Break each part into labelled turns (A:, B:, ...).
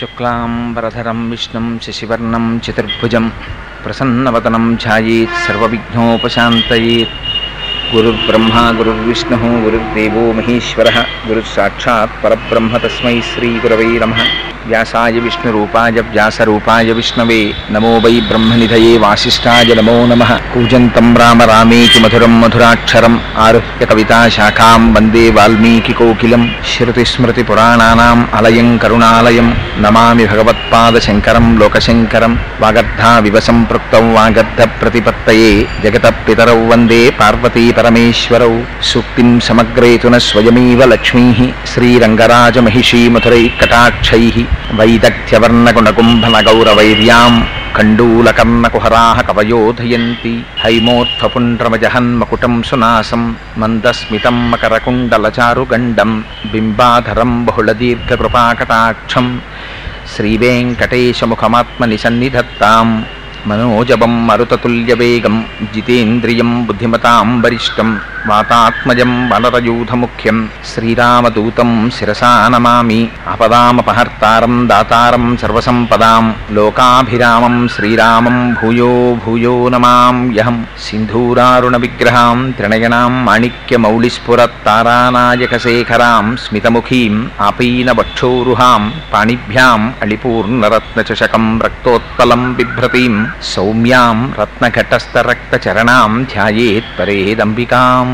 A: शुक्लाम्बरधरं विष्णुं, शशिवर्णं, चतुर्भुजं, प्रसन्नवदनं ध्यायेत् सर्वविघ्नोपशान्तयेत्। गुरुर्ब्रह्मा, गुरुर्विष्णुः, गुरुर्देवो महेश्वरः, गुरुः साक्षात् परब्रह्म तस्मै नम नमः। విష్ణురూపాయ వ్యాసరూపాయ విష్ణవే. నమో వై బ్రహ్మనిధయే వాసిష్ఠాయ నమో నమ. కూజంతం రామ రామేతి మధురం మధురాక్షరం ఆరుహ్య కవితాశాఖాం వందే వాల్మీకికోకిలం శృతిస్మృతిపురాణానాం అలయం కరుణాలయం. నమామి భగవత్పాదశంకరం లోకశంకరం. వాగర్ధావివ సంపృక్తౌ వాగర్ధ ప్రతిపత్తయే. జగత పితరౌ వందే పార్వతీ పరమేశ్వరౌ. సూక్తిం సమగ్రేతున స్వయమేవ లక్ష్మీ. శ్రీరంగరాజమహిషీ మధురైకటాక్షై వైదగ్ధ్యవర్ణగుణకుంభనగౌరవైర్యాం కండూలకర్ణకుహరాः కవయోధయంతి హైమోత్ఫపుండ్రమజహన్మకుటం సునాసం మందస్మితం మకరకుండలచారుగండం బింబాధరం బహుళదీర్ఘకృపాకటాక్షం శ్రీవేంకటేశముఖమాత్మని సన్నిధత్తాం మనోజవం మరుతతుల్యవేగం జితేంద్రియం బుద్ధిమతాం వరిష్టం వాతాత్మజం వనరయూధముఖ్యం శ్రీరామదూతం శిరసా నమామి అపదామపహర్తారం దాతారం సర్వసంపదాం లోకాభిరామం శ్రీరామం భూయో భూయో నమామ్యహం సింధూరారుణ విగ్రహాం త్రినయనాం మాణిక్యమౌళిస్ఫురత్తారానాయకశేఖరాం స్మితముఖీం ఆపీనవక్షోరుహాం పాణిభ్యాం అళిపూర్ణరత్నచషకం రక్తోత్పలం బిభ్రతీం సౌమ్యాం రత్నఘటస్థరక్తచరణాం ధ్యాయేత్ పరేదంబికాం.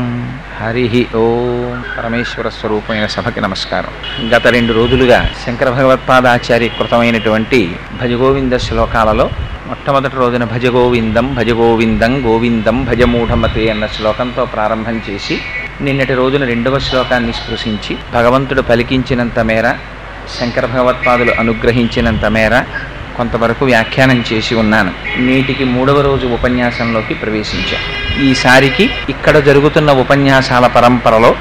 A: హరి ఓం పరమేశ్వర స్వరూపమైన సభకి నమస్కారం. గత రెండు రోజులుగా శంకర భగవత్పాదాచార్య కృతమైనటువంటి భజగోవింద శ్లోకాలలో మొట్టమొదటి రోజున భజగోవిందం భజగోవిందం గోవిందం భజమూఢమతే అన్న శ్లోకంతో ప్రారంభం చేసి నిన్నటి రోజున రెండవ శ్లోకాన్ని స్పృశించి భగవంతుడు పలికించినంత మేర శంకర భగవత్పాదులు అనుగ్రహించినంత మేర కొంతవరకు వ్యాఖ్యానం చేసి ఉన్నాను. నేటికి మూడవ రోజు ఉపన్యాసంలోకి ప్రవేశించాం. ఈసారికి ఇక్కడ జరుగుతున్న ఉపన్యాసాల పరంపరలో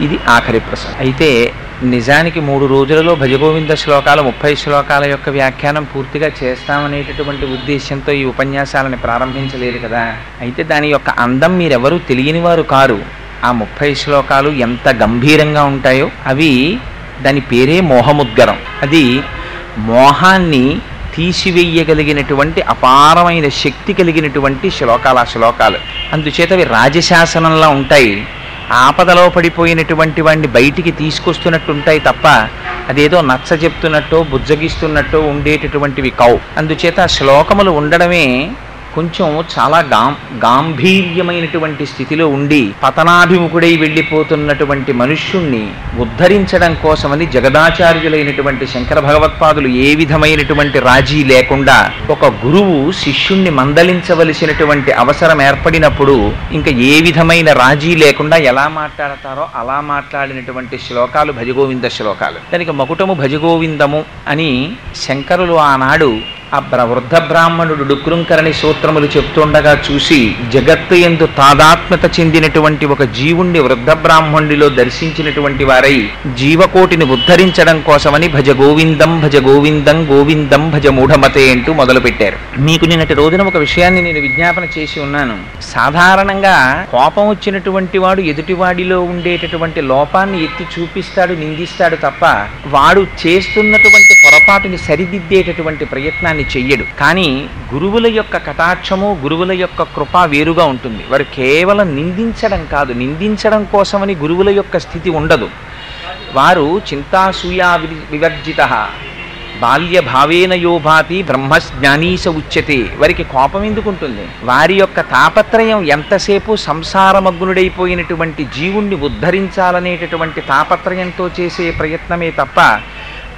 A: ఇది ఆఖరి ప్రసంగం. అయితే నిజానికి మూడు రోజులలో భజగోవింద శ్లోకాల ముప్పై శ్లోకాల యొక్క వ్యాఖ్యానం పూర్తిగా చేస్తామనేటటువంటి ఉద్దేశంతో ఈ ఉపన్యాసాలను ప్రారంభించలేదు కదా. అయితే దాని యొక్క అందం మీరెవరూ తెలియని వారు కారు. ఆ ముప్పై శ్లోకాలు ఎంత గంభీరంగా ఉంటాయో అవి దాని పేరే మోహముద్గరం. అది మోహాన్ని తీసివేయగలిగినటువంటి అపారమైన శక్తి కలిగినటువంటి శ్లోకాలు ఆ శ్లోకాలు. అందుచేత అవి రాజశాసనంలా ఉంటాయి. ఆపదలో పడిపోయినటువంటి వాడిని బయటికి తీసుకొస్తున్నట్టు ఉంటాయి తప్ప అదేదో నచ్చ చెప్తున్నట్టో బుజ్జగిస్తున్నట్టో ఉండేటటువంటివి కావు. అందుచేత శ్లోకములు ఉండడమే కొంచెం చాలా గాం గాంభీర్యమైనటువంటి స్థితిలో ఉండి పతనాభిముఖుడై వెళ్ళిపోతున్నటువంటి మనుష్యుణ్ణి ఉద్ధరించడం కోసమని జగదాచార్యులైనటువంటి శంకర భగవత్పాదులు ఏ విధమైనటువంటి రాజీ లేకుండా ఒక గురువు శిష్యుణ్ణి మందలించవలసినటువంటి అవసరం ఏర్పడినప్పుడు ఇంకా ఏ విధమైన రాజీ లేకుండా ఎలా మాట్లాడతారో అలా మాట్లాడినటువంటి శ్లోకాలు భజగోవింద శ్లోకాలు. దానికి మకుటము భజగోవిందము అని శంకరులు ఆనాడు ఆ బ్ర వృద్ధ బ్రాహ్మణుడు డుక్రుంకరణి సూత్రములు చెప్తుండగా చూసి జగత్తు ఎందు తాదాత్మ్యత చెందినటువంటి ఒక జీవుణ్ణి వృద్ధ బ్రాహ్మణుడిలో దర్శించినటువంటి వారై జీవకోటిని ఉద్ధరించడం కోసమని భజ గోవిందం భజ గోవిందం గోవిందం భజ మూఢమతే అంటూ మొదలుపెట్టారు. మీకు నిన్నటి రోజున ఒక విషయాన్ని నేను విజ్ఞాపన చేసి ఉన్నాను. సాధారణంగా కోపం వచ్చినటువంటి వాడు ఎదుటివాడిలో ఉండేటటువంటి లోపాన్ని ఎత్తి చూపిస్తాడు నిందిస్తాడు తప్ప వాడు చేస్తున్నటువంటి పొరపాటుని సరిదిద్దేటటువంటి ప్రయత్నాన్ని చెయ్యడు. కానీ గురువుల యొక్క కటాక్షము గురువుల యొక్క కృప వేరుగా ఉంటుంది. వారు కేవలం నిందించడం కాదు. నిందించడం కోసమని గురువుల యొక్క స్థితి ఉండదు. వారు చింతాసూయా వి- వివర్జిత. బాల్య భావేన యోభాతి బ్రహ్మజ్ఞానీస ఉచ్యతే. వారికి కోపం ఎందుకుంటుంది? వారి యొక్క తాపత్రయం ఎంతసేపు సంసారమగ్నుడైపోయినటువంటి జీవుణ్ణి ఉద్ధరించాలనేటటువంటి తాపత్రయంతో చేసే ప్రయత్నమే తప్ప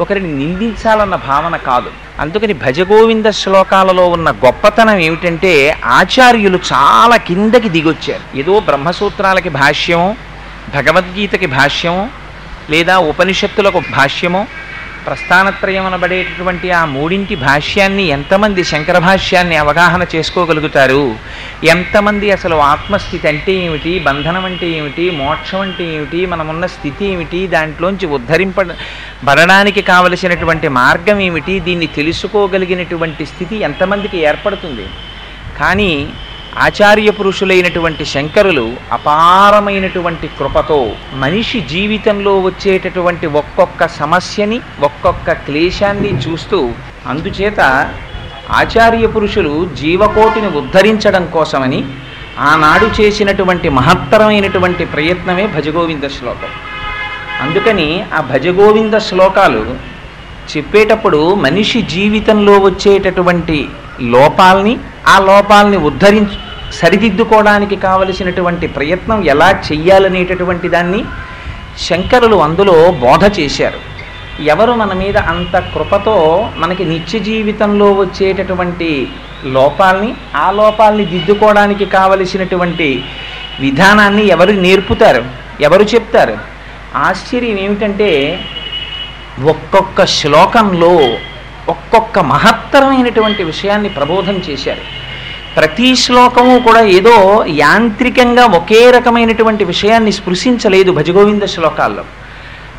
A: ఒకరిని నిందించాలన్న భావన కాదు. అందుకని భజగోవింద శ్లోకాలలో ఉన్న గొప్పతనం ఏమిటంటే ఆచార్యులు చాలా కిందకి దిగొచ్చారు. ఏదో బ్రహ్మసూత్రాలకి భాష్యము భగవద్గీతకి భాష్యము లేదా ఉపనిషత్తులకు భాష్యము ప్రస్థానత్రయమనబడేటటువంటి ఆ మూడింటి భాష్యాన్ని ఎంతమంది శంకర భాష్యాన్ని అవగాహన చేసుకోగలుగుతారు? ఎంతమంది అసలు ఆత్మస్థితి అంటే ఏమిటి? బంధనం అంటే ఏమిటి? మోక్షం అంటే ఏమిటి? మనమున్న స్థితి ఏమిటి? దాంట్లోంచి ఉద్ధరింపబడడానికి కావలసినటువంటి మార్గం ఏమిటి? దీన్ని తెలుసుకోగలిగినటువంటి స్థితి ఎంతమందికి ఏర్పడుతుంది? కానీ ఆచార్య పురుషులైనటువంటి శంకరులు అపారమైనటువంటి కృపతో మనిషి జీవితంలో వచ్చేటటువంటి ఒక్కొక్క సమస్యని ఒక్కొక్క క్లేశాన్ని చూస్తూ అందుచేత ఆచార్య పురుషులు జీవకోటిని ఉద్ధరించడం కోసమని ఆనాడు చేసినటువంటి మహత్తరమైనటువంటి ప్రయత్నమే భజగోవింద శ్లోకం. అందుకని ఆ భజగోవింద శ్లోకాలు చెప్పేటప్పుడు మనిషి జీవితంలో వచ్చేటటువంటి లోపాల్ని ఆ లోపాలని ఉద్ధరించు సరిదిద్దుకోవడానికి కావలసినటువంటి ప్రయత్నం ఎలా చెయ్యాలనేటటువంటి దాన్ని శంకరులు అందులో బోధ చేశారు. ఎవరు మన మీద అంత కృపతో మనకి నిత్య జీవితంలో వచ్చేటటువంటి లోపాల్ని ఆ లోపాల్ని దిద్దుకోవడానికి కావలసినటువంటి విధానాన్ని ఎవరు నేర్పుతారు ఎవరు చెప్తారు? ఆశ్చర్యం ఏమిటంటే ఒక్కొక్క శ్లోకంలో ఒక్కొక్క మహత్తరమైనటువంటి విషయాన్ని ప్రబోధం చేశారు. ప్రతి శ్లోకము కూడా ఏదో యాంత్రికంగా ఒకే రకమైనటువంటి విషయాన్ని స్పృశించలేదు భజగోవింద శ్లోకాల్లో.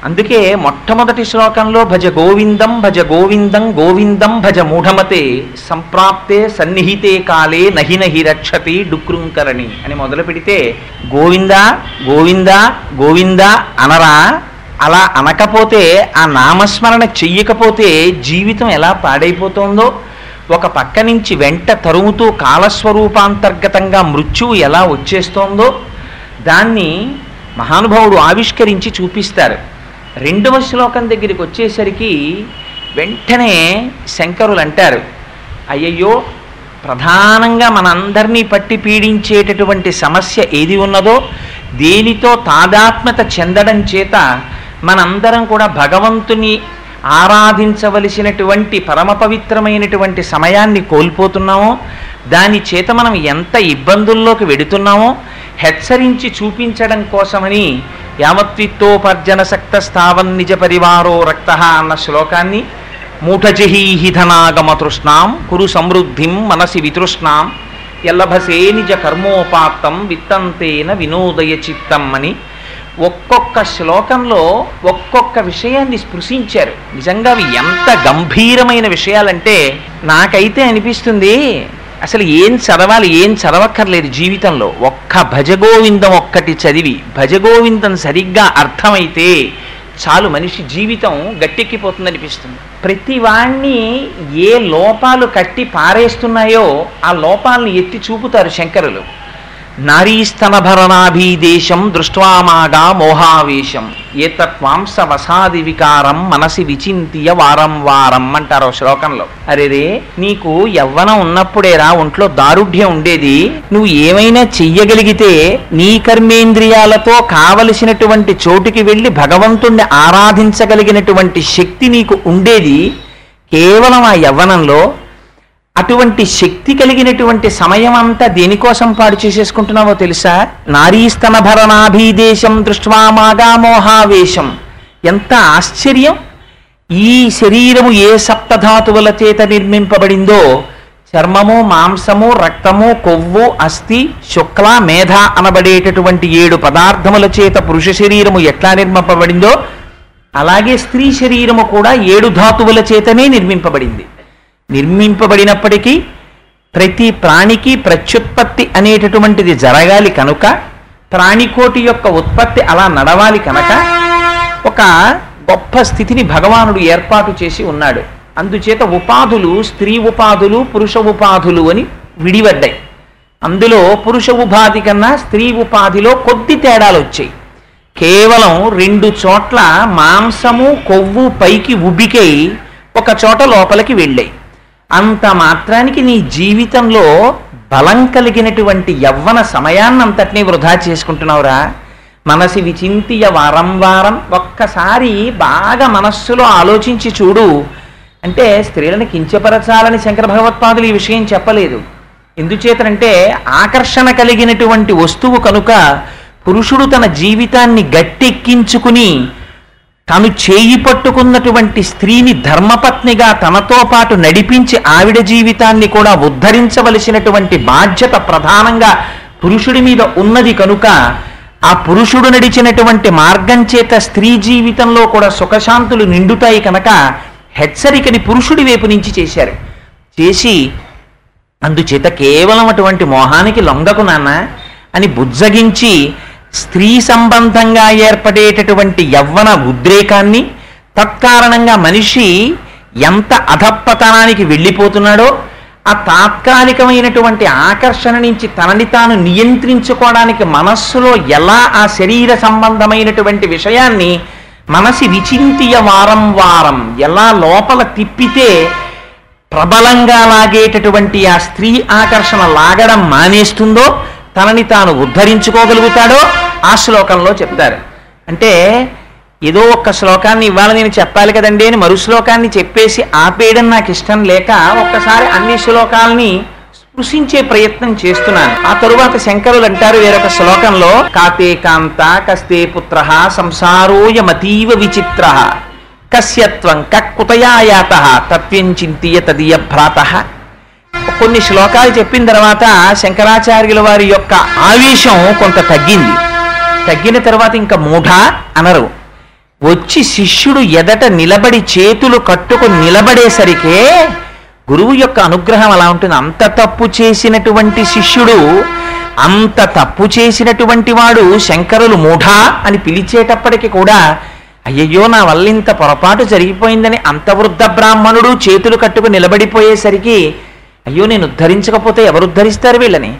A: అందుకే మొట్టమొదటి శ్లోకంలో భజ గోవిందం భజ గోవిందం గోవిందం భజ మూఢమతే సంప్రాప్తే సన్నిహితే కాలే నహి నహి రక్షతి డుక్రుంకరణి అని మొదలు పెడితే గోవిందా గోవిందా గోవిందా అనరా అలా అనకపోతే ఆ నామస్మరణ చెయ్యకపోతే జీవితం ఎలా పాడైపోతుందో ఒక పక్క నుంచి వెంట తరుముతూ కాలస్వరూపాంతర్గతంగా మృత్యువు ఎలా వచ్చేస్తోందో దాన్ని మహానుభావుడు ఆవిష్కరించి చూపిస్తారు. రెండవ శ్లోకం దగ్గరికి వచ్చేసరికి వెంటనే శంకరులు అంటారు అయ్యయ్యో ప్రధానంగా మనందరినీ పట్టి పీడించేటటువంటి సమస్య ఏది ఉన్నదో దేనితో తాదాత్మ్యత చెందడం చేత మనందరం కూడా భగవంతుని ఆరాధించవలసినటువంటి పరమ పవిత్రమైనటువంటి సమయాన్ని కోల్పోతున్నామో దాని చేత మనం ఎంత ఇబ్బందుల్లోకి వెడుతున్నామో హెచ్చరించి చూపించడం కోసమని యావత్విత్తోపర్జన సక్త స్థావన్ నిజ పరివారో రక్త అన్న శ్లోకాన్ని మూఢజహీహిధనాగమ తృష్ణాం కురు సమృద్ధిం మనసి వితృష్ణాం ఎల్లభసే నిజ కర్మోపాత్తం విత్తంతేన వినోదయ చిత్తం అని ఒక్కొక్క శ్లోకంలో ఒక్కొక్క విషయాన్ని స్పృశించారు. నిజంగా అవి ఎంత గంభీరమైన విషయాలంటే నాకైతే అనిపిస్తుంది. అసలు ఏం చదవాలి ఏం చదవక్కర్లేదు జీవితంలో. ఒక్క భజగోవిందం ఒక్కటి చదివి భజగోవిందం సరిగ్గా అర్థమైతే చాలు మనిషి జీవితం గట్టెక్కిపోతుంది అనిపిస్తుంది ప్రతి వాణ్ణి ఏ లోపాలు కట్టి పారేస్తున్నాయో ఆ లోపాలను ఎత్తి చూపుతారు శంకరులు. నారీస్తనభరణాభీదేశం దృష్ట్వామాగా మోహావేశం ఏతత్వాంస వసాది వికారం మనసి విచింతియ వారం వారం అంటారు శ్లోకంలో। అరేరే నీకు యవ్వనం ఉన్నప్పుడేరా ఒంట్లో దారుఢ్యం ఉండేది? నువ్వు ఏమైనా చెయ్యగలిగితే నీ కర్మేంద్రియాలతో కావలసినటువంటి చోటుకి వెళ్ళి భగవంతుణ్ణి ఆరాధించగలిగినటువంటి శక్తి నీకు ఉండేది? కేవలం ఆ యవ్వనంలో అటువంటి శక్తి కలిగినటువంటి సమయం అంతా దేనికోసం పాడు చేసేసుకుంటున్నావో తెలుసా? నారీస్తన భరణాభీదేశం దృష్ట్వామాగా మోహావేశం. ఎంత ఆశ్చర్యం! ఈ శరీరము ఏ సప్తధాతువుల చేత నిర్మింపబడిందో చర్మము మాంసము రక్తము కొవ్వు అస్థి శుక్ల మేధ అనబడేటటువంటి ఏడు పదార్థముల చేత పురుష శరీరము ఎట్లా నిర్మింపబడిందో అలాగే స్త్రీ శరీరము కూడా ఏడు ధాతువుల చేతనే నిర్మింపబడింది. నిర్మింపబడినప్పటికీ ప్రతి ప్రాణికి ప్రత్యుత్పత్తి అనేటటువంటిది జరగాలి కనుక ప్రాణికోటి యొక్క ఉత్పత్తి అలా నడవాలి కనుక ఒక గొప్ప స్థితిని భగవానుడు ఏర్పాటు చేసి ఉన్నాడు. అందుచేత ఉపాధులు స్త్రీ ఉపాధులు పురుష ఉపాధులు అని విడివడ్డాయి. అందులో పురుష ఉపాధి కన్నా స్త్రీ ఉపాధిలో కొద్ది తేడాలు వచ్చాయి. కేవలం రెండు చోట్ల మాంసము కొవ్వు పైకి ఉబికై ఒక చోట లోపలికి వెళ్ళాయి. అంత మాత్రానికి నీ జీవితంలో బలం కలిగినటువంటి యవ్వన సమయాన్నంతటినీ వృధా చేసుకుంటున్నావురా. మనసి విచింతియ వారం వారం ఒక్కసారి బాగా మనస్సులో ఆలోచించి చూడు. అంటే స్త్రీలను కించపరచాలని శంకర భగవత్పాదులు ఈ విషయం చెప్పలేదు. ఎందుచేతనంటే ఆకర్షణ కలిగినటువంటి వస్తువు కనుక పురుషుడు తన జీవితాన్ని గట్టెక్కించుకుని తాను చేయి పట్టుకున్నటువంటి స్త్రీని ధర్మపత్నిగా తనతో పాటు నడిపించి ఆవిడ జీవితాన్ని కూడా ఉద్ధరించవలసినటువంటి బాధ్యత ప్రధానంగా పురుషుడి మీద ఉన్నది కనుక ఆ పురుషుడు నడిచినటువంటి మార్గం చేత స్త్రీ జీవితంలో కూడా సుఖశాంతులు నిండుతాయి కనుక హెచ్చరికని పురుషుడి వైపు నుంచి చేశారు. చేసి
B: అందుచేత కేవలం అటువంటి మోహానికి లొంగకు నాన్న అని బుజ్జగించి స్త్రీ సంబంధంగా ఏర్పడేటటువంటి యవ్వన ఉద్రేకాన్ని తత్కారణంగా మనిషి ఎంత అధప్పతనానికి వెళ్ళిపోతున్నాడో ఆ తాత్కాలికమైనటువంటి ఆకర్షణ నుంచి తనని తాను నియంత్రించుకోవడానికి మనస్సులో ఎలా ఆ శరీర సంబంధమైనటువంటి విషయాన్ని మనసి విచింతియ వారం వారం ఎలా లోపల తిప్పితే ప్రబలంగా లాగేటటువంటి ఆ స్త్రీ ఆకర్షణ లాగడం మానేస్తుందో తనని తాను ఉద్ధరించుకోగలుగుతాడో ఆ శ్లోకంలో చెప్తారు. అంటే ఏదో ఒక్క శ్లోకాన్ని ఇవాళ నేను చెప్పాలి కదండి అని మరు శ్లోకాన్ని చెప్పేసి ఆపేయడం నాకు ఇష్టం లేక ఒక్కసారి అన్ని శ్లోకాలని స్పృశించే ప్రయత్నం చేస్తున్నాను. ఆ తరువాత శంకరులు అంటారు వేరొక శ్లోకంలో కాతే కాంత కస్తే పుత్ర సంసారోయమతీవ విచిత్ర కస్యత్వం కక్కుతయాయాత తత్వం చింతియ తదీయ భ్రాత. కొన్ని శ్లోకాలు చెప్పిన తర్వాత శంకరాచార్యుల వారి యొక్క ఆవేశం కొంత తగ్గింది. తగ్గిన తర్వాత ఇంకా మూఢ అనరు. వచ్చి శిష్యుడు ఎదట నిలబడి చేతులు కట్టుకుని నిలబడేసరికే గురువు యొక్క అనుగ్రహం అలా ఉంటుంది. అంత తప్పు చేసినటువంటి శిష్యుడు అంత తప్పు చేసినటువంటి వాడు శంకరులు మూఢ అని పిలిచేటప్పటికి కూడా అయ్యయ్యో నా వల్ల ఇంత పొరపాటు జరిగిపోయిందని అంత వృద్ధ బ్రాహ్మణుడు చేతులు కట్టుకు నిలబడిపోయేసరికి అయ్యో నేను ఉద్ధరించకపోతే ఎవరు ఉద్ధరిస్తారు వీళ్ళని?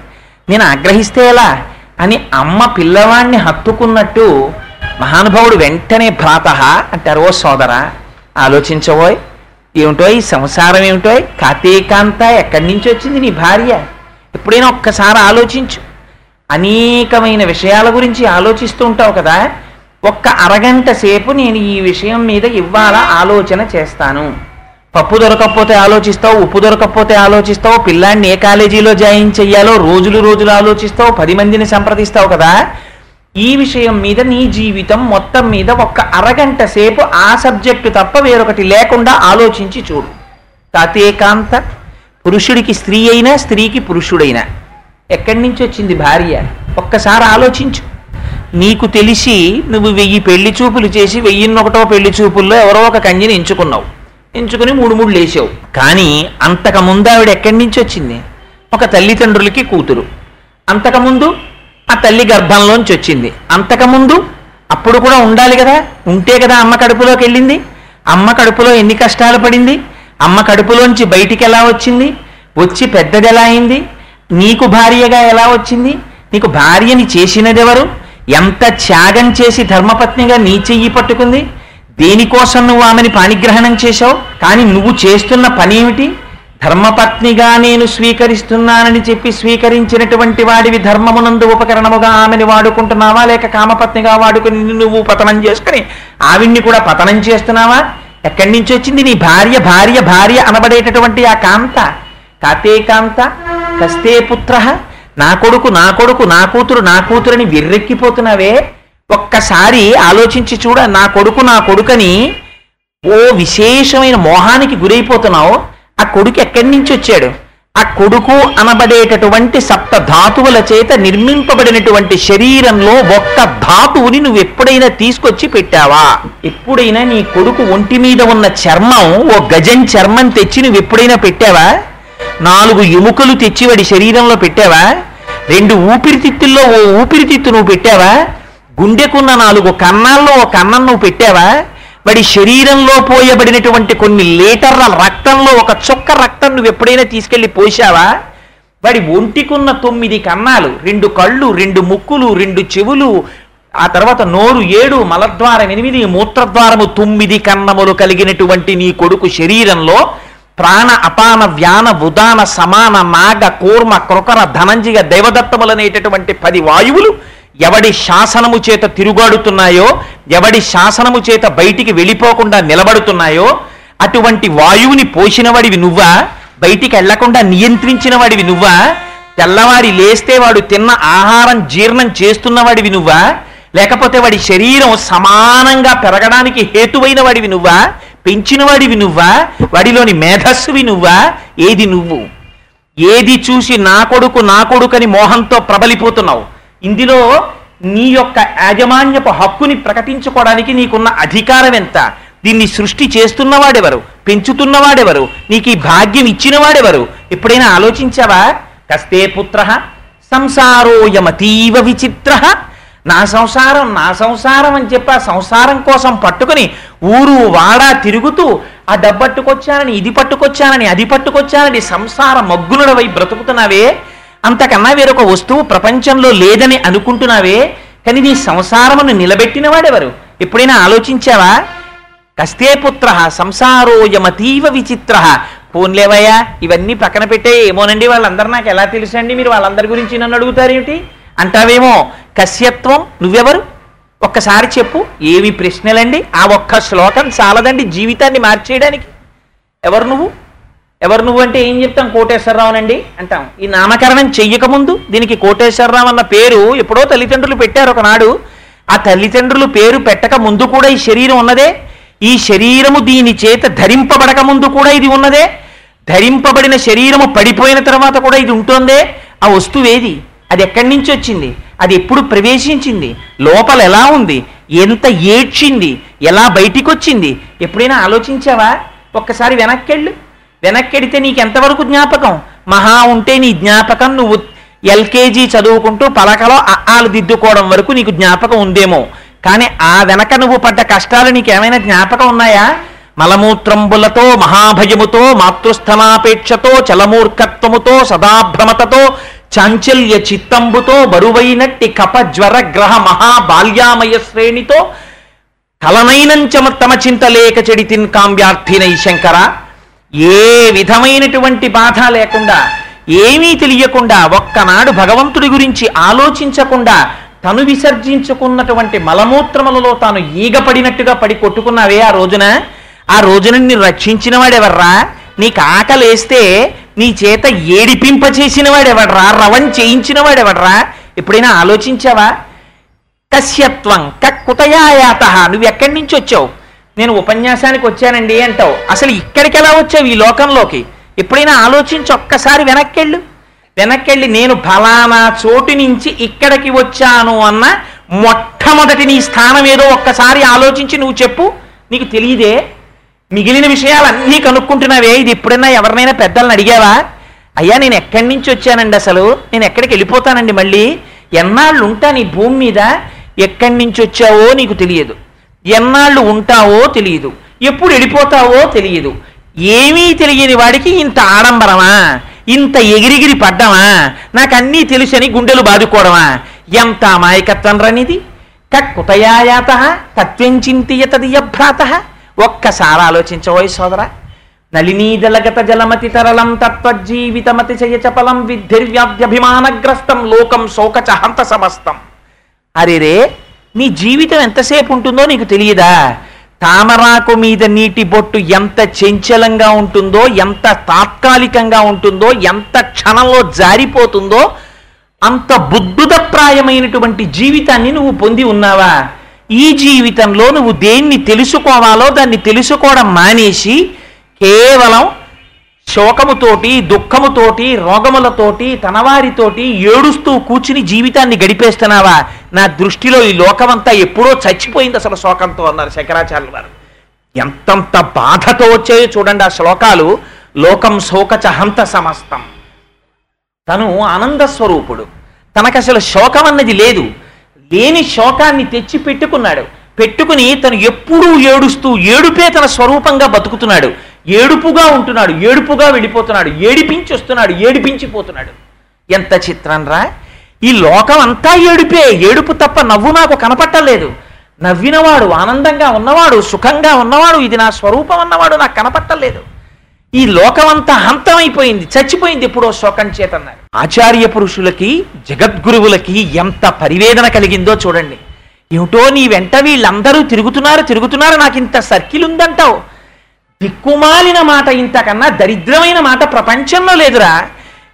B: నేను ఆగ్రహిస్తే ఎలా? అని అమ్మ పిల్లవాణ్ణి హత్తుకున్నట్టు మహానుభావుడు వెంటనే భ్రాత అంటారు ఓ సోదర ఆలోచించవోయ్ ఏమిటో ఈ సంసారం ఏమిటో కాతేకాంత ఎక్కడి నుంచి వచ్చింది నీ భార్య? ఎప్పుడైనా ఒక్కసారి ఆలోచించు. అనేకమైన విషయాల గురించి ఆలోచిస్తూ ఉంటావు కదా? ఒక్క అరగంట సేపు నేను ఈ విషయం మీద ఇవ్వాల ఆలోచన చేస్తాను. పప్పు దొరకకపోతే ఆలోచిస్తావు ఉప్పు దొరకకపోతే ఆలోచిస్తావు పిల్లాన్ని ఏ కాలేజీలో జాయిన్ చెయ్యాలో రోజులు రోజులు ఆలోచిస్తావు పది మందిని సంప్రదిస్తావు కదా? ఈ విషయం మీద నీ జీవితం మొత్తం మీద ఒక్క అరగంట సేపు ఆ సబ్జెక్టు తప్ప వేరొకటి లేకుండా ఆలోచించి చూడు. తాతేకాంత పురుషుడికి స్త్రీ అయినా స్త్రీకి పురుషుడైనా. ఎక్కడి నుంచి వచ్చింది భార్య? ఒక్కసారి ఆలోచించు. నీకు తెలిసి నువ్వు వెయ్యి పెళ్ళి చూపులు చేసి వెయ్యిన్నొకటో పెళ్ళి చూపుల్లో ఎవరో ఒక కంజిని ఎంచుకున్నావు. ఎంచుకుని మూడు మూడు లేచావు. కానీ అంతకుముందు ఆవిడ ఎక్కడి నుంచి వచ్చింది? ఒక తల్లిదండ్రులకి కూతురు. అంతకుముందు ఆ తల్లి గర్భంలోంచి వచ్చింది. అంతకుముందు అప్పుడు కూడా ఉండాలి కదా? ఉంటే కదా అమ్మ కడుపులోకి వెళ్ళింది? అమ్మ కడుపులో ఎన్ని కష్టాలు పడింది? అమ్మ కడుపులోంచి బయటికి ఎలా వచ్చింది? వచ్చి పెద్దది ఎలా అయింది? నీకు భార్యగా ఎలా వచ్చింది? నీకు భార్యని చేసినదెవరు? ఎంత త్యాగం చేసి ధర్మపత్నిగా నీ చెయ్యి పట్టుకుంది? దేనికోసం నువ్వు ఆమెని పాణిగ్రహణం చేశావు? కానీ నువ్వు చేస్తున్న పని ఏమిటి ధర్మపత్నిగా నేను స్వీకరిస్తున్నానని చెప్పి స్వీకరించినటువంటి వాడివి ధర్మమునందు ఉపకరణముగా ఆమెని వాడుకుంటున్నావా? లేక కామపత్నిగా వాడుకుని నువ్వు పతనం చేసుకుని ఆవిడ్ని కూడా పతనం చేస్తున్నావా? ఎక్కడి నుంచి వచ్చింది నీ భార్య? భార్య భార్య అనబడేటటువంటి ఆ కాంత? కాతే కాంత? కస్తే పుత్ర? నా కొడుకు నా కొడుకు నా కూతురు నా కూతురని విర్రెక్కిపోతున్నావే? ఒక్కసారి ఆలోచించి చూడ నా కొడుకు నా కొడుకని ఓ విశేషమైన మోహానికి గురైపోతున్నావు. ఆ కొడుకు ఎక్కడి నుంచి వచ్చాడు? ఆ కొడుకు అనబడేటటువంటి సప్త ధాతువుల చేత నిర్మింపబడినటువంటి శరీరంలో ఒక్క ధాతువుని నువ్వు ఎప్పుడైనా తీసుకొచ్చి పెట్టావా? ఎప్పుడైనా నీ కొడుకు ఒంటి మీద ఉన్న చర్మం ఓ గజం చర్మం తెచ్చి నువ్వు ఎప్పుడైనా పెట్టావా? నాలుగు ఎముకలు తెచ్చి వాడి శరీరంలో పెట్టావా? రెండు ఊపిరితిత్తుల్లో ఓ ఊపిరితిత్తు నువ్వు పెట్టావా? గుండెకున్న నాలుగు కన్నాల్లో ఒక కన్నం నువ్వు పెట్టావా? వాడి శరీరంలో పోయబడినటువంటి కొన్ని లీటర్ల రక్తంలో ఒక చుక్క రక్తం నువ్వు ఎప్పుడైనా తీసుకెళ్ళి పోసావా? వాడి ఒంటికున్న తొమ్మిది కన్నాలు రెండు కళ్ళు రెండు ముక్కులు రెండు చెవులు ఆ తర్వాత నోరు ఏడు మలద్వారం ఎనిమిది మూత్రద్వారము తొమ్మిది కన్నములు కలిగినటువంటి నీ కొడుకు శరీరంలో ప్రాణ అపాన వ్యాన ఉదాన సమాన నాగ కూర్మ క్రొకర ధనంజయ దైవదత్తములనేటటువంటి పది వాయువులు ఎవడి శాసనము చేత తిరుగాడుతున్నాయో ఎవడి శాసనము చేత బయటికి వెళ్ళిపోకుండా నిలబడుతున్నాయో అటువంటి వాయువుని పోసినవాడివి నువ్వా? బయటికి వెళ్ళకుండా నియంత్రించిన వాడివి నువ్వా? తెల్లవారి లేస్తే వాడు తిన్న ఆహారం జీర్ణం చేస్తున్నవాడివి నువ్వా? లేకపోతే వాడి శరీరం సమానంగా పెరగడానికి హేతువైన వాడివి నువ్వా? పెంచిన వాడివి నువ్వా? వాడిలోని మేధస్సువి నువ్వా? ఏది నువ్వు? ఏది చూసి నా కొడుకు నా కొడుకని మోహంతో ప్రబలిపోతున్నావు? ఇందులో నీ యొక్క యాజమాన్యపు హక్కుని ప్రకటించుకోవడానికి నీకున్న అధికారం ఎంత? దీన్ని సృష్టి చేస్తున్నవాడెవరు? పెంచుతున్నవాడెవరు? నీకు ఈ భాగ్యం ఇచ్చినవాడెవరు? ఎప్పుడైనా ఆలోచించావా? కస్తే పుత్ర సంసారోయమతీవ విచిత్ర. నా సంసారం నా సంసారం అని చెప్పి ఆ సంసారం కోసం పట్టుకుని ఊరు వాడా తిరుగుతూ ఆ డబ్బట్టుకొచ్చానని ఇది పట్టుకొచ్చానని అది పట్టుకొచ్చానని సంసార మగ్గులవై బ్రతుకుతున్నావే? అంతకన్నా వేరొక వస్తువు ప్రపంచంలో లేదని అనుకుంటున్నావే కానీ నీ సంసారమును నిలబెట్టిన వాడెవరు ఎప్పుడైనా ఆలోచించావా? కస్తే పుత్ర సంసారోయమతీవ విచిత్ర. పోన్లేవయ్యా ఇవన్నీ పక్కన పెట్టే ఏమోనండి వాళ్ళందరూ నాకు ఎలా తెలుసండి? మీరు వాళ్ళందరి గురించి నన్ను అడుగుతారేమిటి? అంటావేమో కశ్యత్వం నువ్వెవరు? ఒక్కసారి చెప్పు ఏవి ప్రశ్నలండి? ఆ ఒక్క శ్లోకం చాలదండి జీవితాన్ని మార్చేయడానికి. ఎవరు నువ్వు? ఎవరు నువ్వు అంటే ఏం చెప్తాం? కోటేశ్వరరావునండి అంటాం. ఈ నామకరణం చెయ్యకముందు దీనికి కోటేశ్వరరావు అన్న పేరు ఎప్పుడో తల్లిదండ్రులు పెట్టారు ఒకనాడు. ఆ తల్లిదండ్రులు పేరు పెట్టక ముందు కూడా ఈ శరీరం ఉన్నదే. ఈ శరీరము దీని చేత ధరింపబడక ముందు కూడా ఇది ఉన్నదే. ధరింపబడిన శరీరము పడిపోయిన తర్వాత కూడా ఇది ఉంటుందే. ఆ వస్తువు ఏది? అది ఎక్కడి నుంచి వచ్చింది? అది ఎప్పుడు ప్రవేశించింది? లోపల ఎలా ఉంది? ఎంత ఏడ్చింది? ఎలా బయటికి వచ్చింది ఎప్పుడైనా ఆలోచించావా? ఒక్కసారి వెనక్కెళ్ళు. వెనక్కెడితే నీకు ఎంతవరకు జ్ఞాపకం? మహా ఉంటే నీ జ్ఞాపకం నువ్వు ఎల్కేజీ చదువుకుంటూ పలకలో అఆలు దిద్దుకోవడం వరకు నీకు జ్ఞాపకం ఉందేమో. కానీ ఆ వెనక నువ్వు పడ్డ కష్టాలు నీకు ఏమైనా జ్ఞాపకం ఉన్నాయా? మలమూత్రంబులతో మహాభయముతో మాతృస్థనాపేక్షతో చలమూర్ఖత్వముతో సదాభ్రమతతో చాంచల్య చిత్తంబుతో బరువైనట్టి కప జ్వర గ్రహ మహాబాల్యామయ శ్రేణితో కలనైనంచమ తమ చింతలేక చెడితిన్ కాంబ్యార్థినై శంకర. ఏ విధమైనటువంటి బాధ లేకుండా ఏమీ తెలియకుండా ఒక్కనాడు భగవంతుడి గురించి ఆలోచించకుండా తను విసర్జించుకున్నటువంటి మలమూత్రములలో తాను ఈగపడినట్టుగా పడి కొట్టుకున్నావే ఆ రోజున? ఆ రోజున నిన్ను రక్షించిన వాడెవర్రా నీకు ఆకలేస్తే నీ చేత ఏడిపింప చేసిన వాడెవడ్రా రవం చేయించిన వాడెవడ్రా ఎప్పుడైనా ఆలోచించావా? కశ్యత్వం కక్కుతయాయాత నువ్వు ఎక్కడి నుంచి వచ్చావు? నేను ఉపన్యాసానికి వచ్చానండి అంటావు. అసలు ఇక్కడికి ఎలా వచ్చావు ఈ లోకంలోకి? ఎప్పుడైనా ఆలోచించి ఒక్కసారి వెనక్కెళ్ళు. వెనక్కెళ్ళి నేను ఫలానా చోటు నుంచి ఇక్కడికి వచ్చాను అన్న మొట్టమొదటి నీ స్థానం ఏదో ఒక్కసారి ఆలోచించి నువ్వు చెప్పు. నీకు తెలియదే మిగిలిన విషయాలన్నీ కనుక్కుంటున్నావే. ఇది ఎప్పుడైనా ఎవరినైనా పెద్దలను అడిగావా? అయ్యా నేను ఎక్కడి నుంచి వచ్చానండి అసలు? నేను ఎక్కడికి వెళ్ళిపోతానండి మళ్ళీ? ఎన్నాళ్ళు ఉంటాను ఈ భూమి మీద? ఎక్కడి నుంచి వచ్చావో నీకు తెలియదు. ఎన్నాళ్ళు ఉంటావో తెలియదు. ఎప్పుడు వెళ్ళిపోతావో తెలియదు. ఏమీ తెలియని వాడికి ఇంత ఆడంబరమా? ఇంత ఎగిరిగిరి పడ్డమా? నాకు అన్నీ తెలుసని గుండెలు బాదుకోవడమా? ఎంత అమాయకత్వం రనిది కక్కుతయాయాత తత్వం చింతియతదియ భ్రాత ఒక్కసారి సోదర సోదరా. నళినీదలగత జలమతి తరళం తత్వజీవితమతి చయచపలం విద్ధిర్వ్యాధ్యభిమానగ్రస్తం లోకం శోకచ హంత సమస్తం. అరేరే నీ జీవితం ఎంతసేపు ఉంటుందో నీకు తెలియదా? తామరాకు మీద నీటి బొట్టు ఎంత చెంచలంగా ఉంటుందో ఎంత తాత్కాలికంగా ఉంటుందో ఎంత క్షణంలో జారిపోతుందో అంత బుద్ధుదప్రాయమైనటువంటి జీవితాన్ని నువ్వు పొంది ఉన్నావా? ఈ జీవితంలో నువ్వు దేన్ని తెలుసుకోవాలో దాన్ని తెలుసుకోవడం మానేసి కేవలం శోకముతోటి దుఃఖముతోటి రోగములతోటి తనవారితోటి ఏడుస్తూ కూర్చుని జీవితాన్ని గడిపేస్తున్నావా? నా దృష్టిలో ఈ లోకమంతా ఎప్పుడో చచ్చిపోయింది అసలు శోకంతో అన్నారు శంకరాచార్యులు వారు ఎంతంత బాధతో వచ్చాయో చూడండి ఆ శ్లోకాలు. లోకం శోకచ హంత సమస్తం. తను ఆనంద స్వరూపుడు. తనకు అసలు శోకం అన్నది లేదు. లేని శోకాన్ని తెచ్చి పెట్టుకున్నాడు పెట్టుకుని తను ఎప్పుడూ ఏడుస్తూ ఏడుపే తన స్వరూపంగా బతుకుతున్నాడు. ఏడుపుగా ఉంటున్నాడు ఏడుపుగా వెళ్ళిపోతున్నాడు ఏడిపించి వస్తున్నాడు ఏడిపించిపోతున్నాడు. ఎంత చిత్రం రా? ఈ లోకం అంతా ఏడుపే ఏడుపు తప్ప నవ్వు నాకు కనపట్టలేదు. నవ్వినవాడు ఆనందంగా ఉన్నవాడు సుఖంగా ఉన్నవాడు ఇది నా స్వరూపం అన్నవాడు నాకు కనపట్టలేదు. ఈ లోకమంతా అంతమైపోయింది చచ్చిపోయింది ఎప్పుడో శోకం చేతన్నారు. ఆచార్య పురుషులకి జగద్గురువులకి ఎంత పరివేదన కలిగిందో చూడండి. ఏమిటో నీ వెంట వీళ్ళందరూ తిరుగుతున్నారు తిరుగుతున్నారు నాకు ఇంత సర్కిల్ ఉందంటావు. దిక్కుమాలిన మాట ఇంతకన్నా దరిద్రమైన మాట ప్రపంచంలో లేదురా.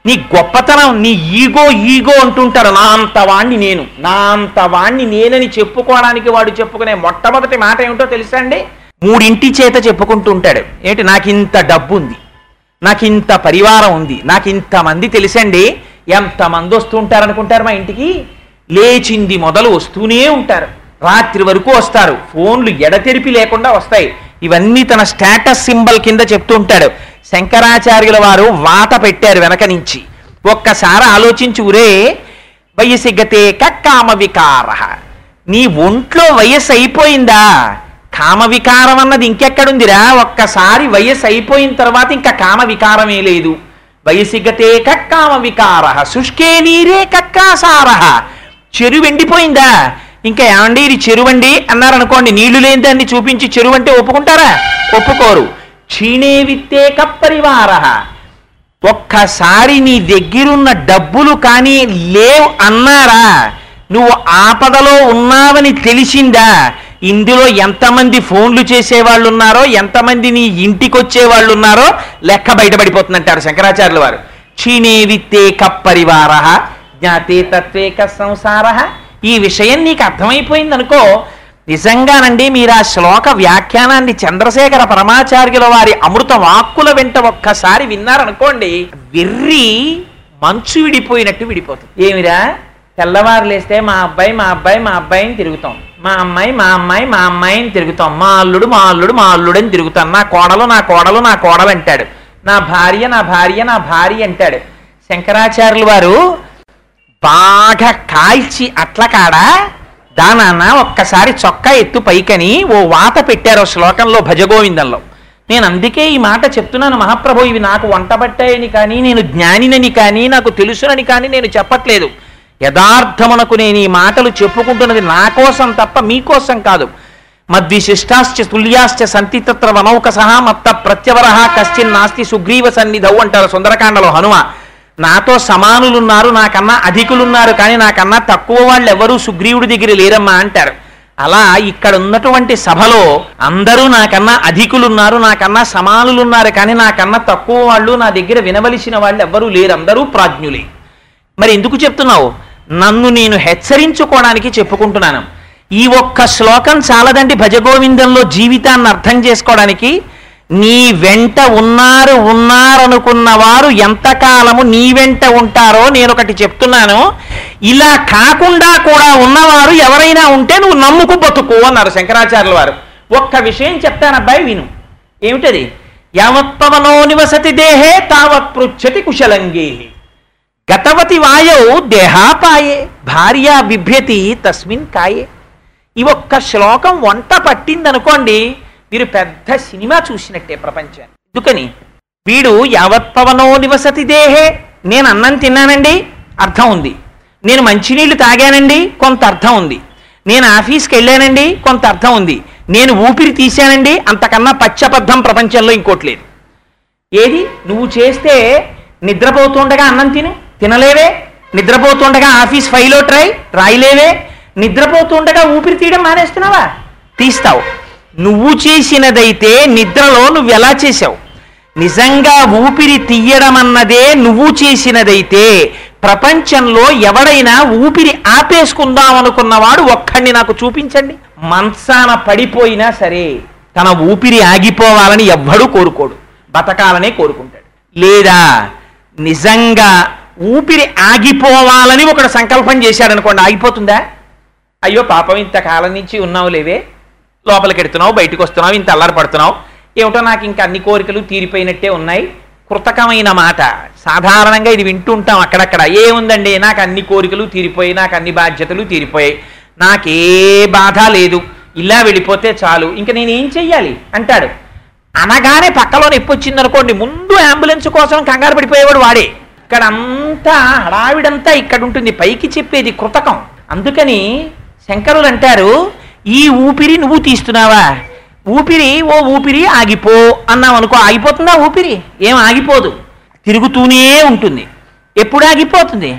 B: నీ గొప్పతనం నీ ఈగో ఈగో అంటుంటారు. నా అంత వాణ్ణి నేను నా అంత వాణ్ణి నేనని చెప్పుకోవడానికి వాడు చెప్పుకునే మొట్టమొదటి మాట ఏమిటో తెలుసా అండి? మూడింటి చేత చెప్పుకుంటూ ఉంటాడు. ఏంటి? నాకు ఇంత డబ్బు ఉంది నాకు ఇంత పరివారం ఉంది నాకు ఇంతమంది తెలుసండి ఎంతమంది వస్తుంటారు అనుకుంటారు మా ఇంటికి? లేచింది మొదలు వస్తూనే ఉంటారు. రాత్రి వరకు వస్తారు. ఫోన్లు ఎడతెరిపి లేకుండా వస్తాయి. ఇవన్నీ తన స్టేటస్ సింబల్ కింద చెప్తూ ఉంటాడు. శంకరాచార్యుల వారు వాత పెట్టారు వెనక నుంచి. ఒక్కసారి ఆలోచించి ఉరే వయసిగతే కామ వికార నీ ఒంట్లో వయస్సు అయిపోయిందా? కామ వికారం అన్నది ఇంకెక్కడుందిరా? ఒక్కసారి వయస్సు అయిపోయిన తర్వాత ఇంకా కామ వికారమే లేదు. వయసిగతే కక్కామ వికార శుష్కే నీరే కక్కాసార. చెరువు ఎండిపోయిందా? ఇంకా ఏమండి ఇది చెరువండి అన్నారనుకోండి నీళ్ళు లేని దాన్ని చూపించి చెరువు అంటే ఒప్పుకుంటారా? ఒప్పుకోరు. క్షీణే విత్తే కప్పరివార. ఒక్కసారి నీ దగ్గరున్న డబ్బులు కానీ లేవు అన్నారా? నువ్వు ఆపదలో ఉన్నావని తెలిసిందా? ఇందులో ఎంతమంది ఫోన్లు చేసేవాళ్ళు ఉన్నారో ఎంతమంది నీ ఇంటికి వచ్చేవాళ్ళు ఉన్నారో లెక్క బయటపడిపోతుందంటారు శంకరాచార్యుల వారు. క్షీణే విత్తే కప్పరివార జ్ఞాతే తత్వేక సంసార. ఈ విషయం నీకు అర్థమైపోయింది అనుకో నిజంగానండి మీరు ఆ శ్లోక వ్యాఖ్యానాన్ని చంద్రశేఖర పరమాచార్యుల వారి అమృత వాక్కుల వెంట ఒక్కసారి విన్నారనుకోండి వెర్రి మంచు విడిపోయినట్టు విడిపోతుంది. ఏమిరా? తెల్లవారు లేస్తే మా అబ్బాయి మా అబ్బాయి మా అబ్బాయిని తిరుగుతాం. మా అమ్మాయి మా అమ్మాయి మా అమ్మాయిని తిరుగుతాం. మా అల్లుడు మా అల్లుడు మా అల్లుడని తిరుగుతాం. నా కోడలు నా కోడలు నా కోడలు అంటాడు. నా భార్య నా భార్య నా భార్య అంటాడు. శంకరాచార్యులు వారు బాగా కాల్చి అట్లకాడ దానాన్న ఒక్కసారి చొక్కా ఎత్తు పైకని ఓ వాత పెట్టారు శ్లోకంలో భజగోవిందంలో. నేను అందుకే ఈ మాట చెప్తున్నాను మహాప్రభు ఇవి నాకు వంట పట్టాయని కానీ నేను జ్ఞానినని కానీ నాకు తెలుసునని కానీ నేను చెప్పట్లేదు. యథార్థమునకు నేను ఈ మాటలు చెప్పుకుంటున్నది నా కోసం తప్ప మీకోసం కాదు. మద్విశిష్టాశ్చ తుల్యాశ్చ సంతి తత్ర వనౌక సహా మత్త ప్రత్యవర కశ్చిన్ నాస్తి సుగ్రీవ సన్నిధవు అంటారు సుందరకాండలో హనుమ. నాతో సమానులున్నారు నాకన్నా అధికులున్నారు కానీ నాకన్నా తక్కువ వాళ్ళు ఎవరూ సుగ్రీవుడి దగ్గర లేరమ్మా అంటారు. అలా ఇక్కడ ఉన్నటువంటి సభలో అందరూ నాకన్నా అధికులున్నారు నాకన్నా సమానులున్నారు కానీ నాకన్నా తక్కువ వాళ్ళు నా దగ్గర వినవలసిన వాళ్ళు ఎవ్వరూ లేరు అందరూ ప్రాజ్ఞులే. మరి ఎందుకు చెప్తున్నావు? నన్ను నేను హెచ్చరించుకోవడానికి చెప్పుకుంటున్నాను. ఈ ఒక్క శ్లోకం చాలదండి భజగోవిందంలో జీవితాన్ని అర్థం చేసుకోవడానికి. నీ వెంట ఉన్నారు ఉన్నారనుకున్న వారు ఎంతకాలము నీ వెంట ఉంటారో నేను ఒకటి చెప్తున్నాను. ఇలా కాకుండా కూడా ఉన్నవారు ఎవరైనా ఉంటే నువ్వు నమ్ముకు బతుకు అన్నారు శంకరాచార్యుల వారు. ఒక్క విషయం చెప్తానబ్బాయి విను. ఏమిటది? యావత్పవనో నివసతి దేహే తావత్ పృచ్చతి కుశలంగేహి గతవతి వాయౌ దేహాపాయే భార్య బిభ్యతి తస్మిన్ కాయే. ఈ ఒక్క శ్లోకం వంట పట్టిందనుకోండి మీరు పెద్ద సినిమా చూసినట్టే ప్రపంచాన్ని ఎందుకని? వీడు యావత్పవనో నివసతి దేహే. నేను అన్నం తిన్నానండి అర్థం ఉంది. నేను మంచినీళ్ళు తాగానండి కొంత అర్థం ఉంది. నేను ఆఫీస్కి వెళ్ళానండి కొంత అర్థం ఉంది. నేను ఊపిరి తీశానండి అంతకన్నా పచ్చబద్ధం ప్రపంచంలో ఇంకోటి లేదు. ఏది? నువ్వు చేస్తే నిద్రపోతుండగా అన్నం తిను తినలేవే. నిద్రపోతుండగా ఆఫీస్ ఫైలో ట్రై రాయలేవే. నిద్రపోతుండగా ఊపిరి తీయడం మానేస్తున్నావా? తీస్తావు. నువ్వు చేసినదైతే నిద్రలో నువ్వు ఎలా చేసావు నిజంగా ఊపిరి తీయడం అన్నదే నువ్వు చేసినదైతే ప్రపంచంలో ఎవడైనా ఊపిరి ఆపేసుకుందాం అనుకున్నవాడు ఒక్కడిని నాకు చూపించండి. మంచాన పడిపోయినా సరే తన ఊపిరి ఆగిపోవాలని ఎవ్వడూ కోరుకోడు. బతకాలనే కోరుకుంటాడు. లేదా నిజంగా ఊపిరి ఆగిపోవాలని ఒకడు సంకల్పం చేశాడనుకోండి ఆగిపోతుందా? అయ్యో పాపం ఇంతకాలం నుంచి ఉన్నావు లేవే లోపలికి ఎడుతున్నావు బయటకు వస్తున్నావు ఇంత అల్లరి పడుతున్నావు. ఏమిటో నాకు ఇంకా అన్ని కోరికలు తీరిపోయినట్టే ఉన్నాయి. కృతకమైన మాట. సాధారణంగా ఇది వింటుంటాం అక్కడక్కడ. ఏముందండి? నాకు అన్ని కోరికలు తీరిపోయి నాకు అన్ని బాధ్యతలు తీరిపోయాయి. నాకే బాధ లేదు. ఇలా వెళ్ళిపోతే చాలు. ఇంకా నేను ఏం చెయ్యాలి? అంటాడు. అనగానే పక్కలో నొప్పి వచ్చింది అనుకోండి ముందు అంబులెన్స్ కోసం కంగారు పడిపోయేవాడు వాడే. ఇక్కడ అంతా హడావిడంతా ఇక్కడ ఉంటుంది పైకి చెప్పేది కృతకం. అందుకని శంకరులు అంటారు ఈ ఊపిరి నువ్వు తీస్తున్నావా? ఊపిరి ఓ ఊపిరి ఆగిపో అన్నావు అనుకో ఆగిపోతుందా ఊపిరి? ఏం ఆగిపోదు. తిరుగుతూనే ఉంటుంది. ఎప్పుడు ఆగిపోతుంది?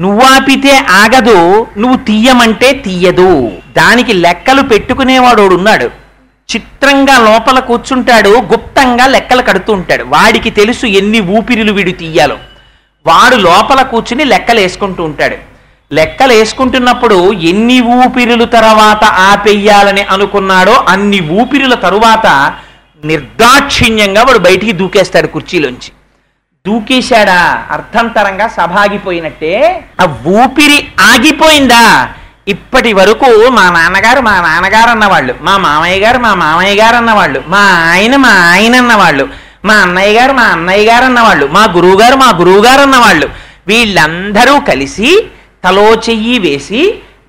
B: నువ్వు ఆపితే ఆగదు నువ్వు తీయమంటే తీయదు. దానికి లెక్కలు పెట్టుకునేవాడు ఉన్నాడు. చిత్రంగా లోపల కూర్చుంటాడు గుప్తంగా లెక్కలు కడుతూ ఉంటాడు. వాడికి తెలుసు ఎన్ని ఊపిరిలు వీడు తీయాలో. వాడు లోపల కూర్చుని లెక్కలు వేసుకుంటూ ఉంటాడు. లెక్కలు వేసుకుంటున్నప్పుడు ఎన్ని ఊపిరులు తర్వాత ఆపేయాలని అనుకున్నాడో అన్ని ఊపిరుల తరువాత నిర్దాక్షిణ్యంగా వాడు బయటికి దూకేస్తాడు కుర్చీలోంచి. దూకేశాడా? అర్థంతరంగా సభ ఆగిపోయినట్టే ఆ ఊపిరి ఆగిపోయిందా? ఇప్పటి వరకు మా నాన్నగారు మా నాన్నగారు అన్నవాళ్ళు మా మామయ్య గారు మా మామయ్య గారు అన్నవాళ్ళు మా ఆయన మా ఆయన అన్నవాళ్ళు మా అన్నయ్య గారు మా అన్నయ్య గారు అన్నవాళ్ళు మా గురువుగారు మా గురువుగారు అన్నవాళ్ళు వీళ్ళందరూ కలిసి తలో చెయ్యి వేసి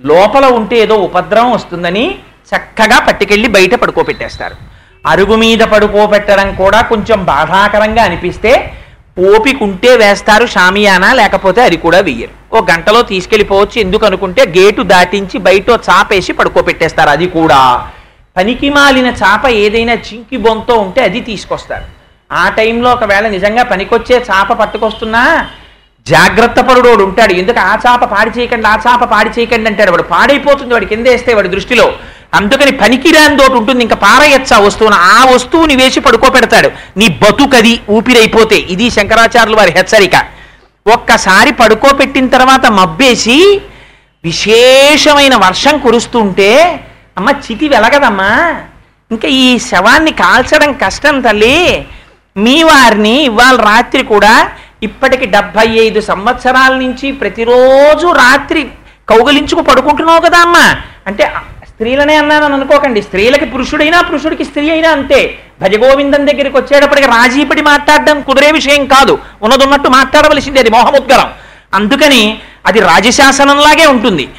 B: లోపల ఉంటే ఏదో ఉపద్రవం వస్తుందని చక్కగా పట్టుకెళ్ళి బయట పడుకోబెట్టేస్తారు. అరుగు మీద పడుకోబెట్టడం కూడా కొంచెం బాధాకరంగా అనిపిస్తే ఓపికుంటే వేస్తారు షామియానా లేకపోతే అది కూడా వెయ్యరు. ఓ గంటలో తీసుకెళ్ళిపోవచ్చు ఎందుకు అనుకుంటే గేటు దాటించి బయట చాపేసి పడుకోబెట్టేస్తారు అది కూడా. పనికి మాలిన చాప ఏదైనా చింకి బొంతో ఉంటే అది తీసుకొస్తారు. ఆ టైంలో ఒకవేళ నిజంగా పనికొచ్చే చాప పట్టుకొస్తున్నా జాగ్రత్త పరుడోడు ఉంటాడు. ఎందుకు? ఆ చాప పాడి చేయకండి ఆ చాప పాడి చేయకండి అంటాడు. వాడు పాడైపోతుంది వాడికి ఎందేస్తే వాడి దృష్టిలో. అందుకని పనికిరాని తోటి ఉంటుంది. ఇంకా పారయచ్చ ఆ వస్తువును? ఆ వస్తువుని వేసి పడుకోపెడతాడు నీ బతుకది ఊపిరైపోతే. ఇది శంకరాచార్యులు వారి హెచ్చరిక. ఒక్కసారి పడుకోపెట్టిన తర్వాత మబ్బేసి విశేషమైన వర్షం కురుస్తుంటే అమ్మ చితి వెలగదమ్మా. ఇంకా ఈ శవాన్ని కాల్చడం కష్టం తల్లి. మీ వారిని ఇవాళ రాత్రి కూడా ఇప్పటికి డెబ్భై ఐదు సంవత్సరాల నుంచి ప్రతిరోజు రాత్రి కౌగలించుకు పడుకుంటున్నావు కదా అమ్మా? అంటే స్త్రీలనే అన్నానని అనుకోకండి. స్త్రీలకి పురుషుడైనా పురుషుడికి స్త్రీ అయినా అంతే. భజగోవిందం దగ్గరికి వచ్చేటప్పటికి రాజీపడి మాట్లాడడం కుదిరే విషయం కాదు. ఉన్నదున్నట్టు మాట్లాడవలసింది అది మోహముద్గరం. అందుకని అది రాజశాసనంలాగే ఉంటుంది.